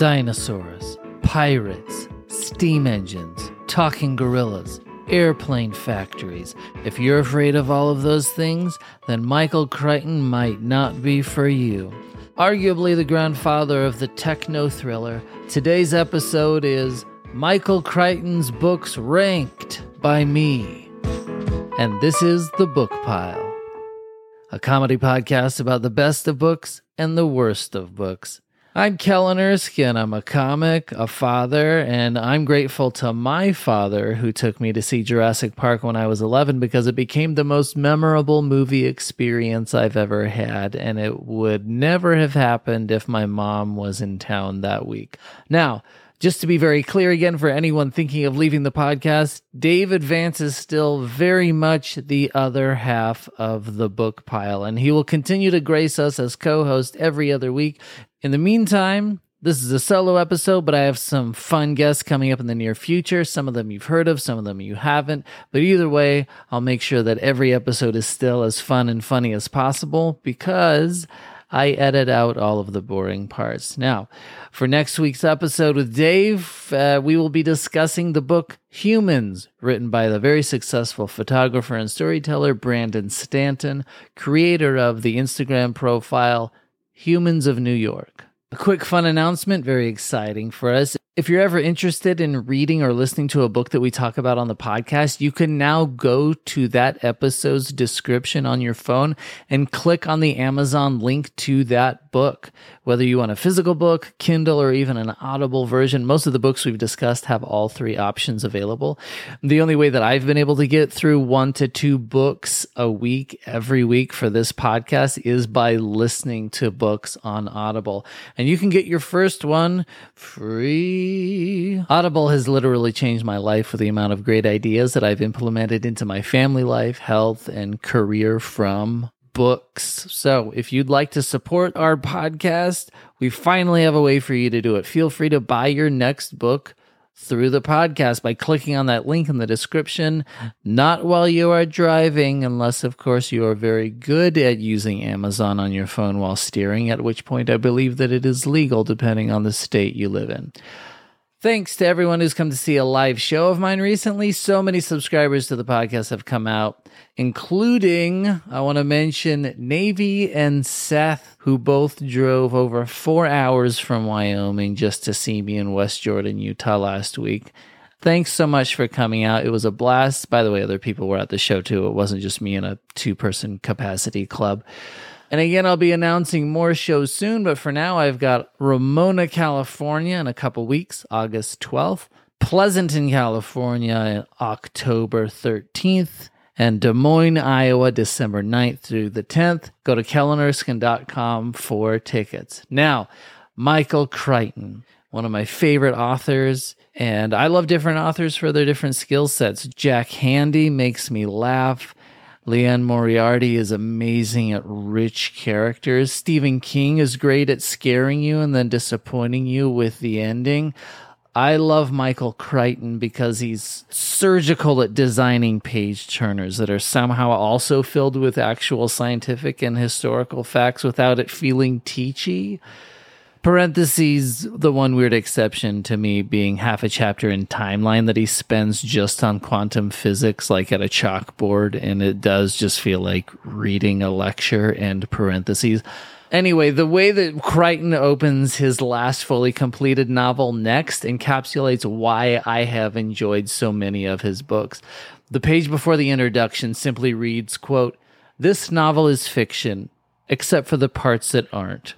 dinosaurs, pirates, steam engines, talking gorillas, airplane factories. If you're afraid of all of those things, then Michael Crichton might not be for you. Arguably the grandfather of the techno thriller, today's episode is Michael Crichton's books ranked by me. And this is The Book Pile, a comedy podcast about the best of books and the worst of books. I'm Kellen Erskine. I'm a comic, a father, and I'm grateful to my father who took me to see Jurassic Park when I was 11 because it became the most memorable movie experience I've ever had, and it would never have happened if my mom was in town that week. Now, just to be very clear again for anyone thinking of leaving the podcast, Dave Vance is still very much the other half of the book pile, and he will continue to grace us as co host every other week. In the meantime, this is a solo episode, but I have some fun guests coming up in the near future. Some of them you've heard of, some of them you haven't. But either way, I'll make sure that every episode is still as fun and funny as possible because I edit out all of the boring parts. Now, for next week's episode with Dave, uh, we will be discussing the book Humans, written by the very successful photographer and storyteller Brandon Stanton, creator of the Instagram profile Humans of New York. A quick fun announcement, very exciting for us. If you're ever interested in reading or listening to a book that we talk about on the podcast, you can now go to that episode's description on your phone and click on the Amazon link to that book. Whether you want a physical book, Kindle, or even an Audible version, most of the books we've discussed have all three options available. The only way that I've been able to get through one to two books a week every week for this podcast is by listening to books on Audible. And you can get your first one free. Audible has literally changed my life with the amount of great ideas that I've implemented into my family life, health, and career from books. So, if you'd like to support our podcast, we finally have a way for you to do it. Feel free to buy your next book through the podcast by clicking on that link in the description, not while you are driving, unless, of course, you are very good at using Amazon on your phone while steering, at which point I believe that it is legal depending on the state you live in. Thanks to everyone who's come to see a live show of mine recently. So many subscribers to the podcast have come out, including, I want to mention Navy and Seth, who both drove over four hours from Wyoming just to see me in West Jordan, Utah last week. Thanks so much for coming out. It was a blast. By the way, other people were at the show too. It wasn't just me in a two person capacity club. And again, I'll be announcing more shows soon, but for now, I've got Ramona, California in a couple weeks, August 12th, Pleasanton, California, October 13th, and Des Moines, Iowa, December 9th through the 10th. Go to kellenerskine.com for tickets. Now, Michael Crichton, one of my favorite authors, and I love different authors for their different skill sets. Jack Handey makes me laugh. Liane Moriarty is amazing at rich characters. Stephen King is great at scaring you and then disappointing you with the ending. I love Michael Crichton because he's surgical at designing page turners that are somehow also filled with actual scientific and historical facts without it feeling teachy parentheses the one weird exception to me being half a chapter in timeline that he spends just on quantum physics like at a chalkboard and it does just feel like reading a lecture and parentheses. Anyway the way that crichton opens his last fully completed novel next encapsulates why i have enjoyed so many of his books. The page before the introduction simply reads quote this novel is fiction except for the parts that aren't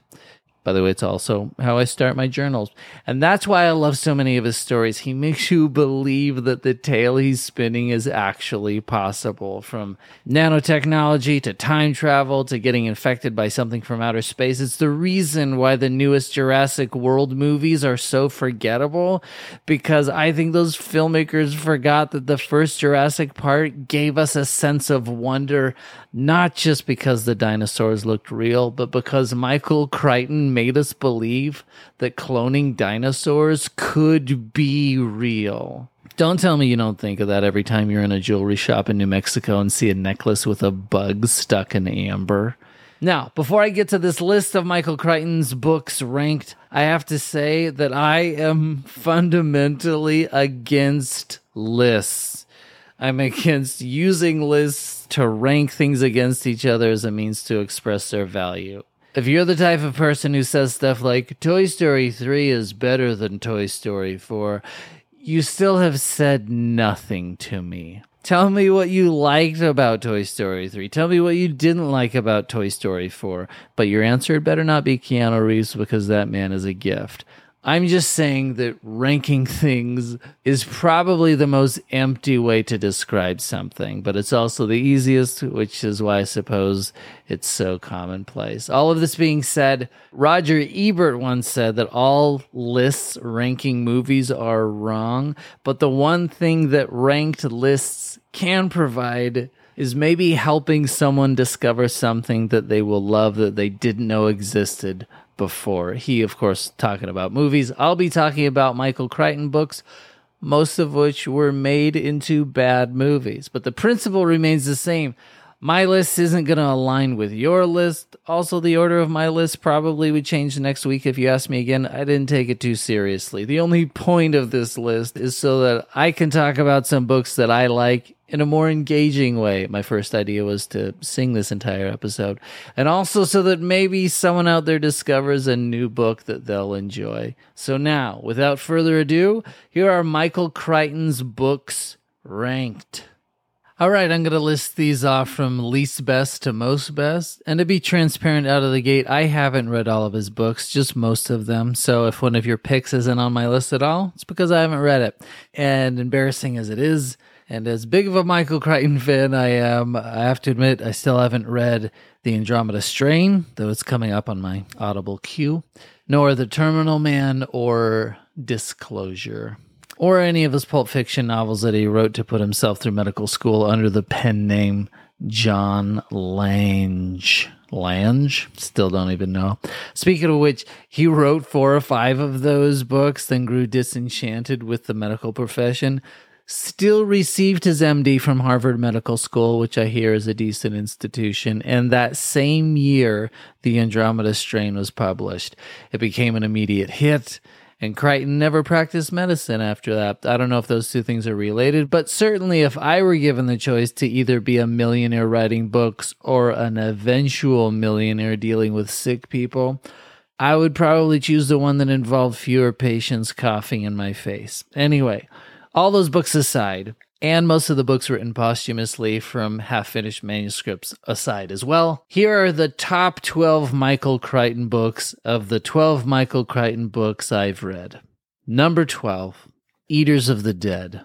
by the way, it's also how I start my journals. And that's why I love so many of his stories. He makes you believe that the tale he's spinning is actually possible from nanotechnology to time travel to getting infected by something from outer space. It's the reason why the newest Jurassic World movies are so forgettable because I think those filmmakers forgot that the first Jurassic Park gave us a sense of wonder, not just because the dinosaurs looked real, but because Michael Crichton made us believe that cloning dinosaurs could be real. Don't tell me you don't think of that every time you're in a jewelry shop in New Mexico and see a necklace with a bug stuck in amber. Now, before I get to this list of Michael Crichton's books ranked, I have to say that I am fundamentally against lists. I'm against using lists to rank things against each other as a means to express their value. If you're the type of person who says stuff like Toy Story 3 is better than Toy Story 4, you still have said nothing to me. Tell me what you liked about Toy Story 3. Tell me what you didn't like about Toy Story 4. But your answer better not be Keanu Reeves because that man is a gift. I'm just saying that ranking things is probably the most empty way to describe something, but it's also the easiest, which is why I suppose it's so commonplace. All of this being said, Roger Ebert once said that all lists ranking movies are wrong, but the one thing that ranked lists can provide is maybe helping someone discover something that they will love that they didn't know existed before. He, of course, talking about movies. I'll be talking about Michael Crichton books, most of which were made into bad movies. But the principle remains the same. My list isn't going to align with your list. Also, the order of my list probably would change next week if you ask me again. I didn't take it too seriously. The only point of this list is so that I can talk about some books that I like in a more engaging way. My first idea was to sing this entire episode, and also so that maybe someone out there discovers a new book that they'll enjoy. So, now, without further ado, here are Michael Crichton's books ranked. All right, I'm going to list these off from least best to most best. And to be transparent out of the gate, I haven't read all of his books, just most of them. So if one of your picks isn't on my list at all, it's because I haven't read it. And embarrassing as it is, and as big of a Michael Crichton fan I am, I have to admit I still haven't read The Andromeda Strain, though it's coming up on my Audible queue, nor The Terminal Man or Disclosure, or any of his Pulp Fiction novels that he wrote to put himself through medical school under the pen name John Lange. Lange? Still don't even know. Speaking of which, he wrote four or five of those books, then grew disenchanted with the medical profession still received his MD from Harvard Medical School, which I hear is a decent institution. And that same year, The Andromeda Strain was published. It became an immediate hit. And Crichton never practiced medicine after that. I don't know if those two things are related, but certainly if I were given the choice to either be a millionaire writing books or an eventual millionaire dealing with sick people, I would probably choose the one that involved fewer patients coughing in my face. Anyway, all those books aside, and most of the books written posthumously from half finished manuscripts aside as well. Here are the top 12 Michael Crichton books of the 12 Michael Crichton books I've read. Number 12 Eaters of the Dead.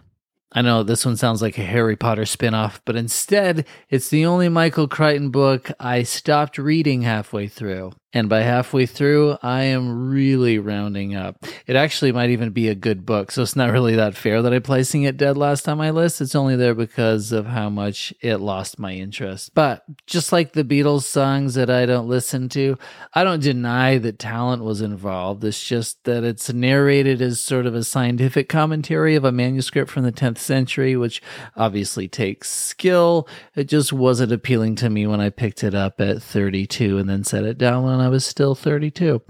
I know this one sounds like a Harry Potter spinoff, but instead, it's the only Michael Crichton book I stopped reading halfway through. And by halfway through, I am really rounding up. It actually might even be a good book, so it's not really that fair that I'm placing it dead last on my list. It's only there because of how much it lost my interest. But just like the Beatles songs that I don't listen to, I don't deny that talent was involved. It's just that it's narrated as sort of a scientific commentary of a manuscript from the 10th century, which obviously takes skill. It just wasn't appealing to me when I picked it up at 32 and then set it down when I was still 32.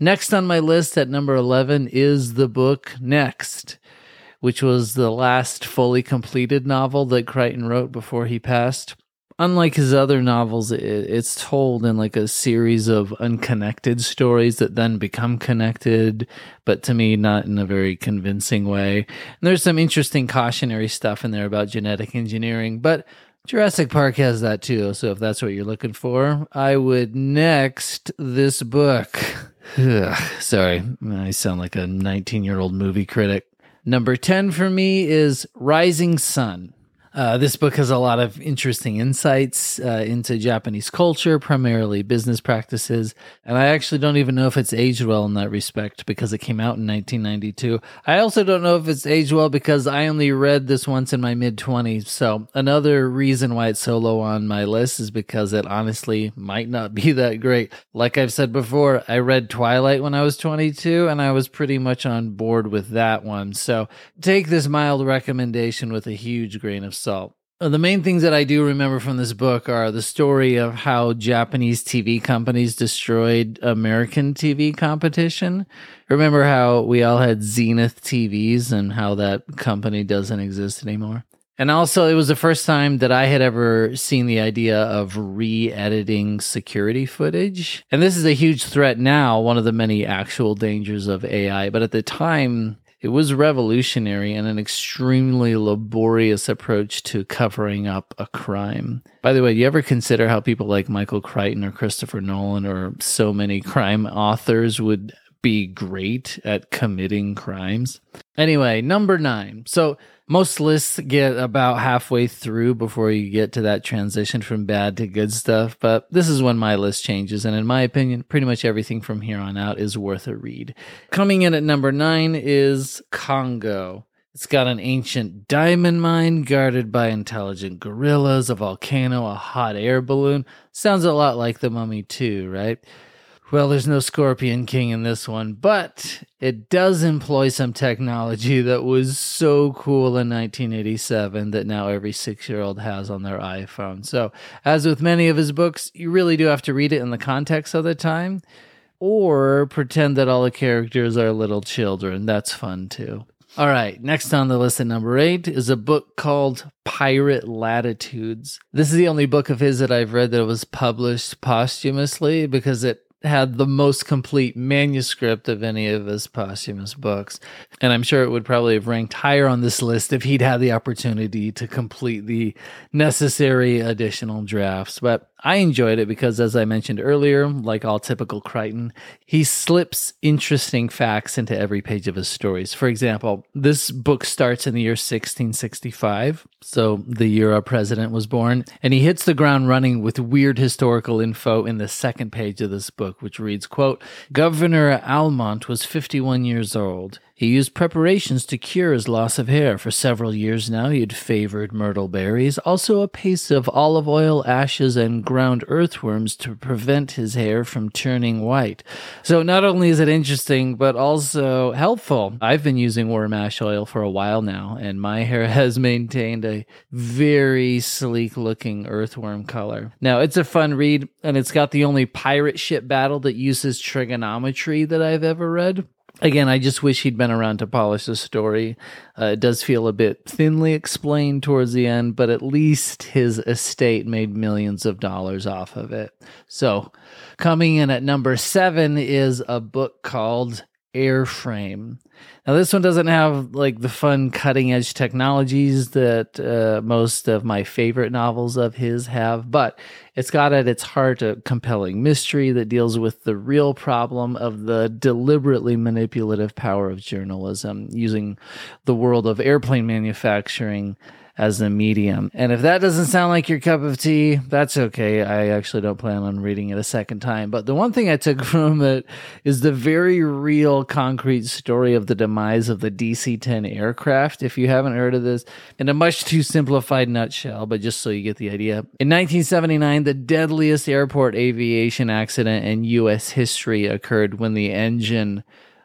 Next on my list at number 11 is the book Next, which was the last fully completed novel that Crichton wrote before he passed. Unlike his other novels, it's told in like a series of unconnected stories that then become connected, but to me, not in a very convincing way. And there's some interesting cautionary stuff in there about genetic engineering, but Jurassic Park has that too. So if that's what you're looking for, I would next this book. Sorry, I sound like a 19 year old movie critic. Number 10 for me is Rising Sun uh, this book has a lot of interesting insights uh, into Japanese culture, primarily business practices. And I actually don't even know if it's aged well in that respect because it came out in 1992. I also don't know if it's aged well because I only read this once in my mid 20s. So another reason why it's so low on my list is because it honestly might not be that great. Like I've said before, I read Twilight when I was 22 and I was pretty much on board with that one. So take this mild recommendation with a huge grain of salt. Uh, The main things that I do remember from this book are the story of how Japanese TV companies destroyed American TV competition. Remember how we all had Zenith TVs and how that company doesn't exist anymore? And also, it was the first time that I had ever seen the idea of re editing security footage. And this is a huge threat now, one of the many actual dangers of AI. But at the time, it was revolutionary and an extremely laborious approach to covering up a crime. By the way, do you ever consider how people like Michael Crichton or Christopher Nolan or so many crime authors would be great at committing crimes? Anyway, number nine. So, most lists get about halfway through before you get to that transition from bad to good stuff, but this is when my list changes. And in my opinion, pretty much everything from here on out is worth a read. Coming in at number nine is Congo. It's got an ancient diamond mine guarded by intelligent gorillas, a volcano, a hot air balloon. Sounds a lot like The Mummy, too, right? Well, there's no Scorpion King in this one, but it does employ some technology that was so cool in 1987 that now every six year old has on their iPhone. So, as with many of his books, you really do have to read it in the context of the time or pretend that all the characters are little children. That's fun too. All right, next on the list at number eight is a book called Pirate Latitudes. This is the only book of his that I've read that was published posthumously because it had the most complete manuscript of any of his posthumous books. And I'm sure it would probably have ranked higher on this list if he'd had the opportunity to complete the necessary additional drafts. But I enjoyed it because, as I mentioned earlier, like all typical Crichton, he slips interesting facts into every page of his stories. For example, this book starts in the year 1665, so the year our president was born, and he hits the ground running with weird historical info in the second page of this book, which reads, quote, Governor Almont was 51 years old. He used preparations to cure his loss of hair. For several years now, he had favored myrtle berries, also a paste of olive oil, ashes, and ground earthworms to prevent his hair from turning white. So, not only is it interesting, but also helpful. I've been using worm ash oil for a while now, and my hair has maintained a very sleek looking earthworm color. Now, it's a fun read, and it's got the only pirate ship battle that uses trigonometry that I've ever read. Again, I just wish he'd been around to polish the story. Uh, it does feel a bit thinly explained towards the end, but at least his estate made millions of dollars off of it. So, coming in at number seven is a book called Airframe. Now, this one doesn't have like the fun cutting edge technologies that uh, most of my favorite novels of his have, but it's got at its heart a compelling mystery that deals with the real problem of the deliberately manipulative power of journalism using the world of airplane manufacturing as a medium. And if that doesn't sound like your cup of tea, that's okay. I actually don't plan on reading it a second time. But the one thing I took from it is the very real concrete story of the demise of the DC 10 aircraft. If you haven't heard of this, in a much too simplified nutshell, but just so you get the idea. In 1979, the deadliest airport aviation accident in U.S. history occurred when the engine,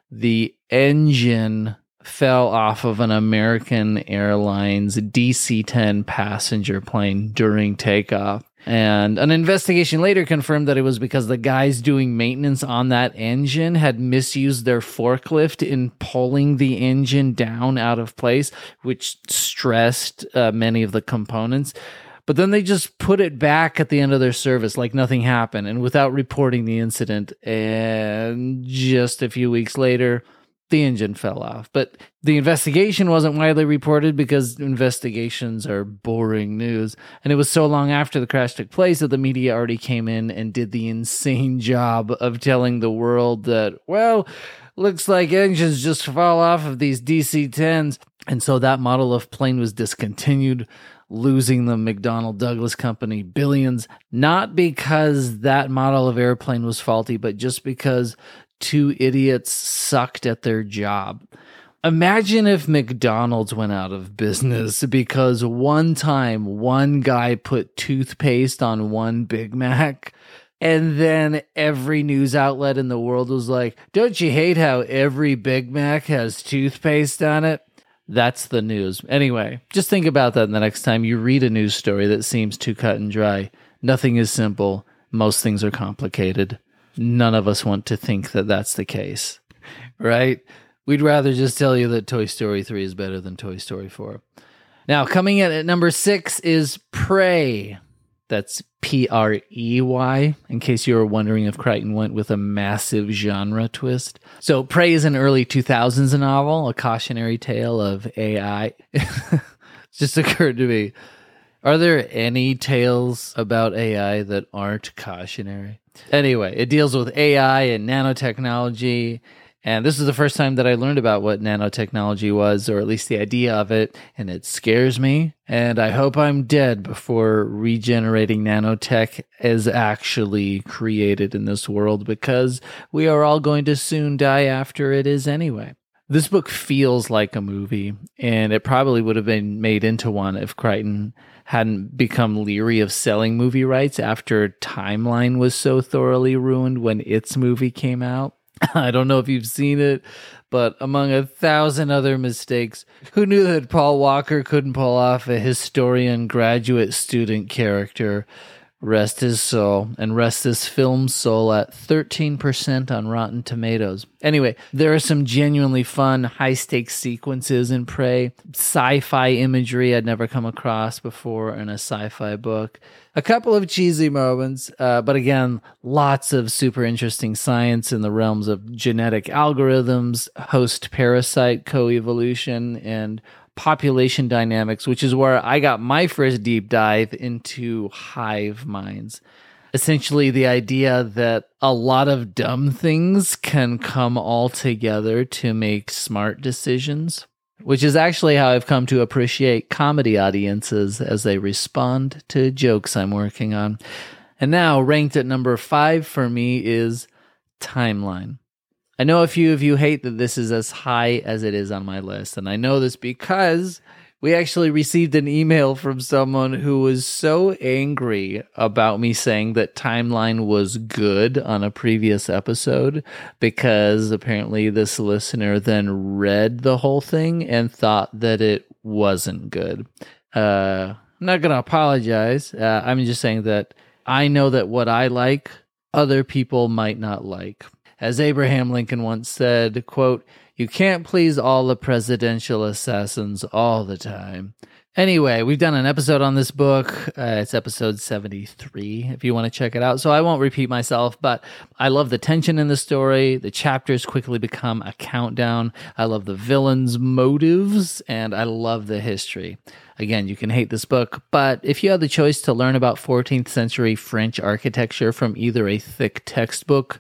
the engine fell off of an American Airlines DC 10 passenger plane during takeoff. And an investigation later confirmed that it was because the guys doing maintenance on that engine had misused their forklift in pulling the engine down out of place, which stressed uh, many of the components. But then they just put it back at the end of their service like nothing happened and without reporting the incident. And just a few weeks later, the engine fell off. But the investigation wasn't widely reported because investigations are boring news. And it was so long after the crash took place that the media already came in and did the insane job of telling the world that, well, looks like engines just fall off of these DC 10s. And so that model of plane was discontinued, losing the McDonnell Douglas company billions, not because that model of airplane was faulty, but just because two idiots sucked at their job. Imagine if McDonald's went out of business because one time one guy put toothpaste on one Big Mac. And then every news outlet in the world was like, Don't you hate how every Big Mac has toothpaste on it? That's the news. Anyway, just think about that the next time you read a news story that seems too cut and dry. Nothing is simple. Most things are complicated. None of us want to think that that's the case, right? We'd rather just tell you that Toy Story 3 is better than Toy Story 4. Now, coming in at number six is Prey. That's P R E Y, in case you were wondering if Crichton went with a massive genre twist. So, Prey is an early 2000s novel, a cautionary tale of AI. just occurred to me. Are there any tales about AI that aren't cautionary? Anyway, it deals with AI and nanotechnology and this is the first time that I learned about what nanotechnology was, or at least the idea of it, and it scares me. And I hope I'm dead before regenerating nanotech is actually created in this world because we are all going to soon die after it is anyway. This book feels like a movie, and it probably would have been made into one if Crichton hadn't become leery of selling movie rights after Timeline was so thoroughly ruined when its movie came out. I don't know if you've seen it, but among a thousand other mistakes, who knew that Paul Walker couldn't pull off a historian graduate student character Rest his soul and rest this film's soul at 13% on Rotten Tomatoes. Anyway, there are some genuinely fun, high stakes sequences in Prey, sci fi imagery I'd never come across before in a sci fi book, a couple of cheesy moments, uh, but again, lots of super interesting science in the realms of genetic algorithms, host parasite co-evolution, and population dynamics, which is where I got my first deep dive into hive minds. Essentially, the idea that a lot of dumb things can come all together to make smart decisions, which is actually how I've come to appreciate comedy audiences as they respond to jokes I'm working on. And now, ranked at number five for me is Timeline. I know a few of you hate that this is as high as it is on my list. And I know this because we actually received an email from someone who was so angry about me saying that Timeline was good on a previous episode because apparently this listener then read the whole thing and thought that it wasn't good. Uh, I'm not going to apologize. Uh, I'm just saying that I know that what I like, other people might not like. As Abraham Lincoln once said, quote, you can't please all the presidential assassins all the time. Anyway, we've done an episode on this book. Uh, it's episode 73 if you want to check it out. So I won't repeat myself, but I love the tension in the story. The chapters quickly become a countdown. I love the villain's motives and I love the history. Again, you can hate this book, but if you had the choice to learn about 14th century French architecture from either a thick textbook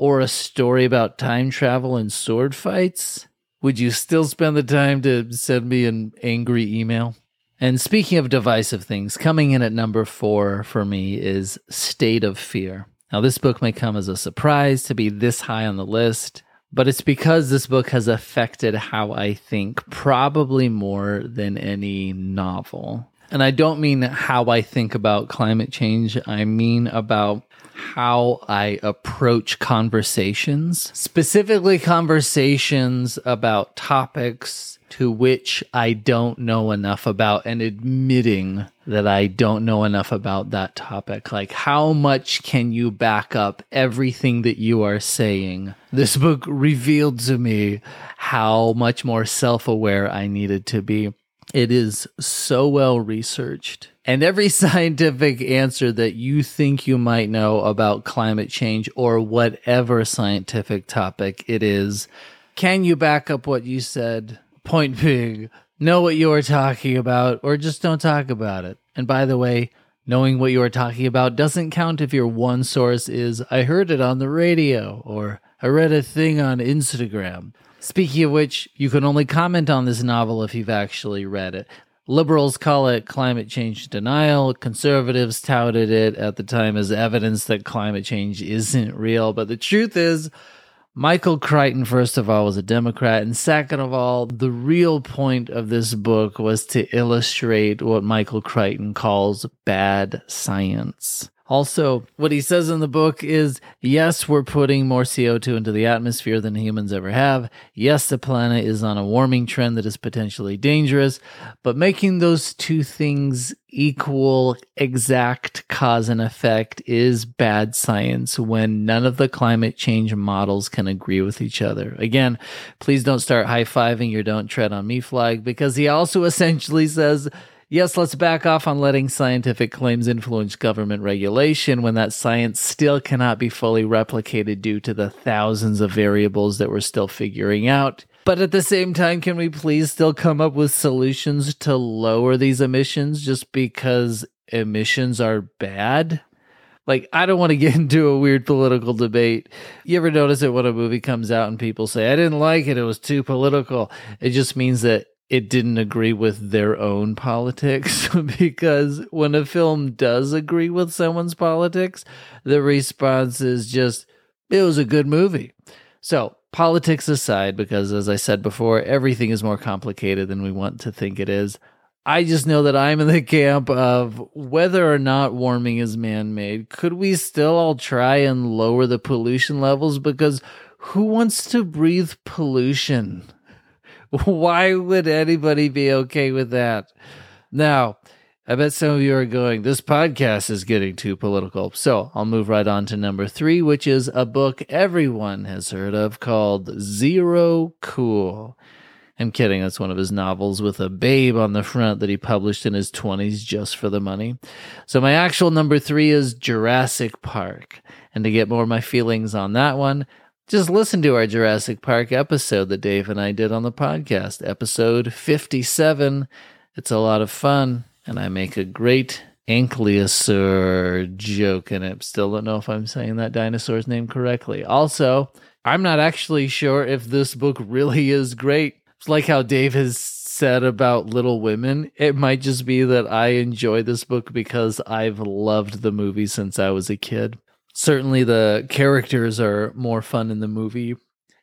or a story about time travel and sword fights, would you still spend the time to send me an angry email? And speaking of divisive things, coming in at number four for me is State of Fear. Now, this book may come as a surprise to be this high on the list, but it's because this book has affected how I think probably more than any novel. And I don't mean how I think about climate change, I mean about how I approach conversations, specifically conversations about topics to which I don't know enough about and admitting that I don't know enough about that topic. Like, how much can you back up everything that you are saying? This book revealed to me how much more self aware I needed to be. It is so well researched. And every scientific answer that you think you might know about climate change or whatever scientific topic it is, can you back up what you said? Point being, know what you are talking about or just don't talk about it. And by the way, knowing what you are talking about doesn't count if your one source is, I heard it on the radio or I read a thing on Instagram. Speaking of which, you can only comment on this novel if you've actually read it. Liberals call it climate change denial. Conservatives touted it at the time as evidence that climate change isn't real. But the truth is, Michael Crichton, first of all, was a Democrat. And second of all, the real point of this book was to illustrate what Michael Crichton calls bad science. Also, what he says in the book is yes, we're putting more CO2 into the atmosphere than humans ever have. Yes, the planet is on a warming trend that is potentially dangerous, but making those two things equal, exact cause and effect is bad science when none of the climate change models can agree with each other. Again, please don't start high fiving your don't tread on me flag because he also essentially says Yes, let's back off on letting scientific claims influence government regulation when that science still cannot be fully replicated due to the thousands of variables that we're still figuring out. But at the same time, can we please still come up with solutions to lower these emissions just because emissions are bad? Like, I don't want to get into a weird political debate. You ever notice it when a movie comes out and people say, I didn't like it, it was too political? It just means that it didn't agree with their own politics because when a film does agree with someone's politics, the response is just, it was a good movie. So, politics aside, because as I said before, everything is more complicated than we want to think it is. I just know that I'm in the camp of whether or not warming is man made, could we still all try and lower the pollution levels? Because who wants to breathe pollution? Why would anybody be okay with that? Now, I bet some of you are going, this podcast is getting too political. So I'll move right on to number three, which is a book everyone has heard of called Zero Cool. I'm kidding. That's one of his novels with a babe on the front that he published in his 20s just for the money. So my actual number three is Jurassic Park. And to get more of my feelings on that one, just listen to our Jurassic Park episode that Dave and I did on the podcast, episode 57. It's a lot of fun, and I make a great ankylosaur joke in it. Still don't know if I'm saying that dinosaur's name correctly. Also, I'm not actually sure if this book really is great. It's like how Dave has said about Little Women. It might just be that I enjoy this book because I've loved the movie since I was a kid certainly the characters are more fun in the movie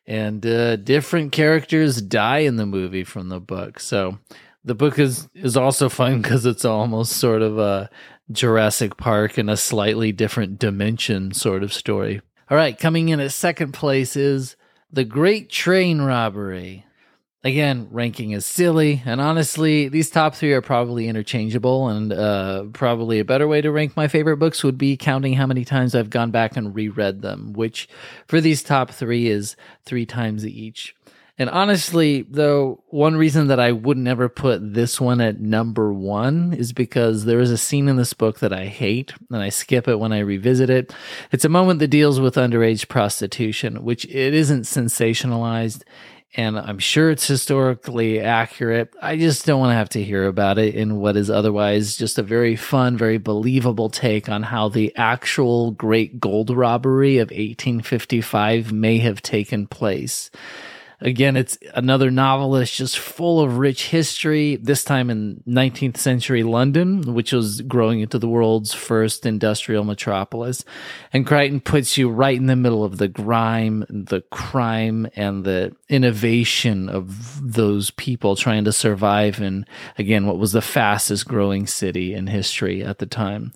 and uh, different characters die in the movie from the book. So the book is is also fun because it's almost sort of a jurassic park in a slightly different dimension sort of story. All right coming in at second place is the great train robbery Again, ranking is silly, and honestly, these top three are probably interchangeable. And uh, probably a better way to rank my favorite books would be counting how many times I've gone back and reread them, which for these top three is three times each. And honestly, though, one reason that I would never put this one at number one is because there is a scene in this book that I hate and I skip it when I revisit it. It's a moment that deals with underage prostitution, which it isn't sensationalized and I'm sure it's historically accurate. I just don't want to have to hear about it in what is otherwise just a very fun, very believable take on how the actual great gold robbery of 1855 may have taken place. Again, it's another novel that's just full of rich history, this time in 19th century London, which was growing into the world's first industrial metropolis. And Crichton puts you right in the middle of the grime, the crime, and the innovation of those people trying to survive in, again, what was the fastest growing city in history at the time.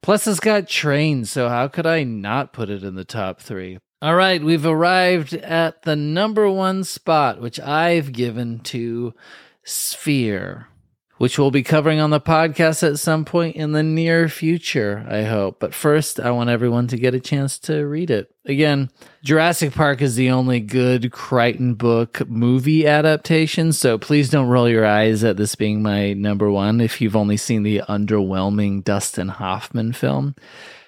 Plus, it's got trains, so how could I not put it in the top three? All right, we've arrived at the number one spot, which I've given to Sphere, which we'll be covering on the podcast at some point in the near future, I hope. But first, I want everyone to get a chance to read it. Again, Jurassic Park is the only good Crichton book movie adaptation, so please don't roll your eyes at this being my number one if you've only seen the underwhelming Dustin Hoffman film.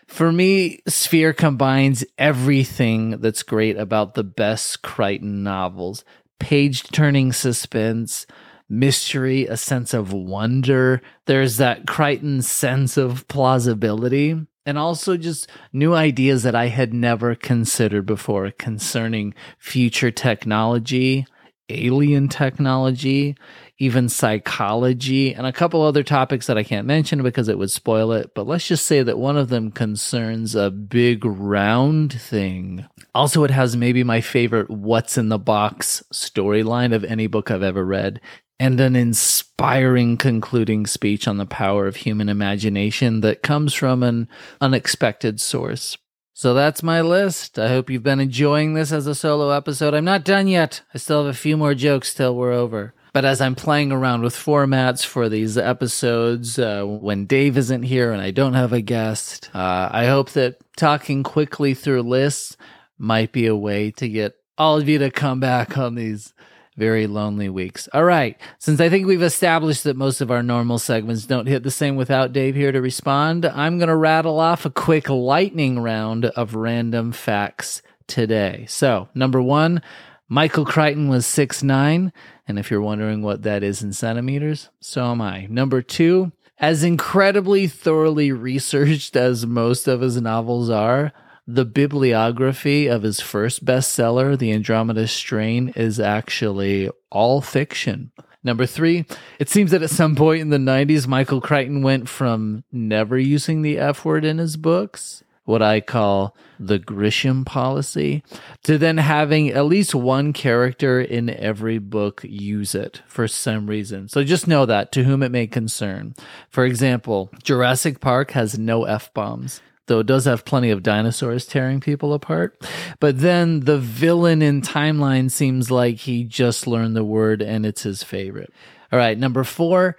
For me, Sphere combines everything that's great about the best Crichton novels page turning suspense, mystery, a sense of wonder. There's that Crichton sense of plausibility, and also just new ideas that I had never considered before concerning future technology, alien technology, even psychology, and a couple other topics that I can't mention because it would spoil it. But let's just say that one of them concerns a big round thing. Also, it has maybe my favorite What's in the Box storyline of any book I've ever read. and an inspiring concluding speech on the power of human imagination that comes from an unexpected source. So that's my list. I hope you've been enjoying this as a solo episode. I'm not done yet. I still have a few more jokes till we're over. But as I'm playing around with formats for these episodes, uh, when Dave isn't here and I don't have a guest, uh, I hope that talking quickly through lists might be a way to get all of you to come back on these very lonely weeks. All right. Since I think we've established that most of our normal segments don't hit the same without Dave here to respond, I'm going to rattle off a quick lightning round of random facts today. So, number one, Michael Crichton was six nine, and if you're wondering what that is in centimeters, so am I. Number two, as incredibly thoroughly researched as most of his novels are, the bibliography of his first bestseller, The Andromeda Strain, is actually all fiction. Number three, it seems that at some point in the 90s, Michael Crichton went from never using the F word in his books, what I call the Grisham policy, to then having at least one character in every book use it for some reason. So just know that to whom it may concern. For example, Jurassic Park has no F bombs though it does have plenty of dinosaurs tearing people apart. But then the villain in Timeline seems like he just learned the word and it's his favorite. All right, number four.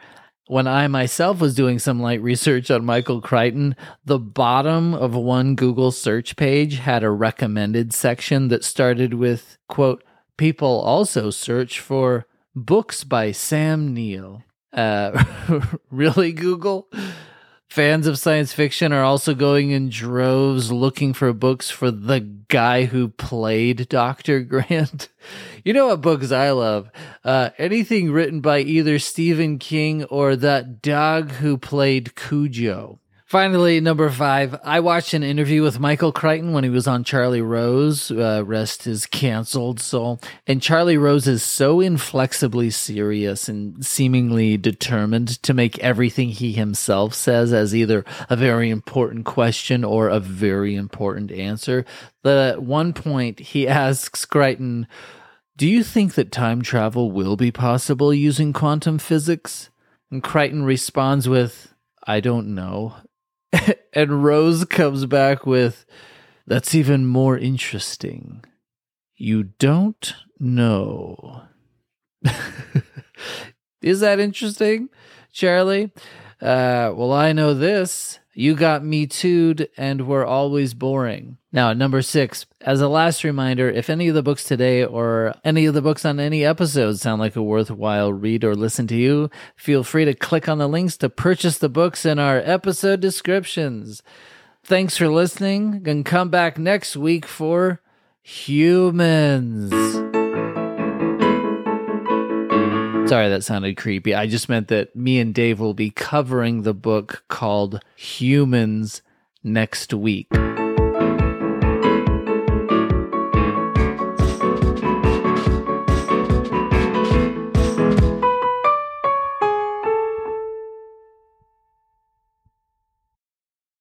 When I myself was doing some light research on Michael Crichton, the bottom of one Google search page had a recommended section that started with, quote, people also search for books by Sam Neill. Uh, really, Google? Fans of science fiction are also going in droves looking for books for the guy who played Dr. Grant. you know what books I love? Uh, anything written by either Stephen King or that dog who played Cujo. Finally, number five, I watched an interview with Michael Crichton when he was on Charlie Rose. Uh, rest his canceled soul. And Charlie Rose is so inflexibly serious and seemingly determined to make everything he himself says as either a very important question or a very important answer that at one point he asks Crichton, Do you think that time travel will be possible using quantum physics? And Crichton responds with, I don't know. and Rose comes back with, That's even more interesting. You don't know. Is that interesting, Charlie? Uh, well, I know this. You got me tooed and were always boring. Now, number six, as a last reminder, if any of the books today or any of the books on any episode sound like a worthwhile read or listen to you, feel free to click on the links to purchase the books in our episode descriptions. Thanks for listening and come back next week for Humans. Sorry, that sounded creepy. I just meant that me and Dave will be covering the book called Humans next week.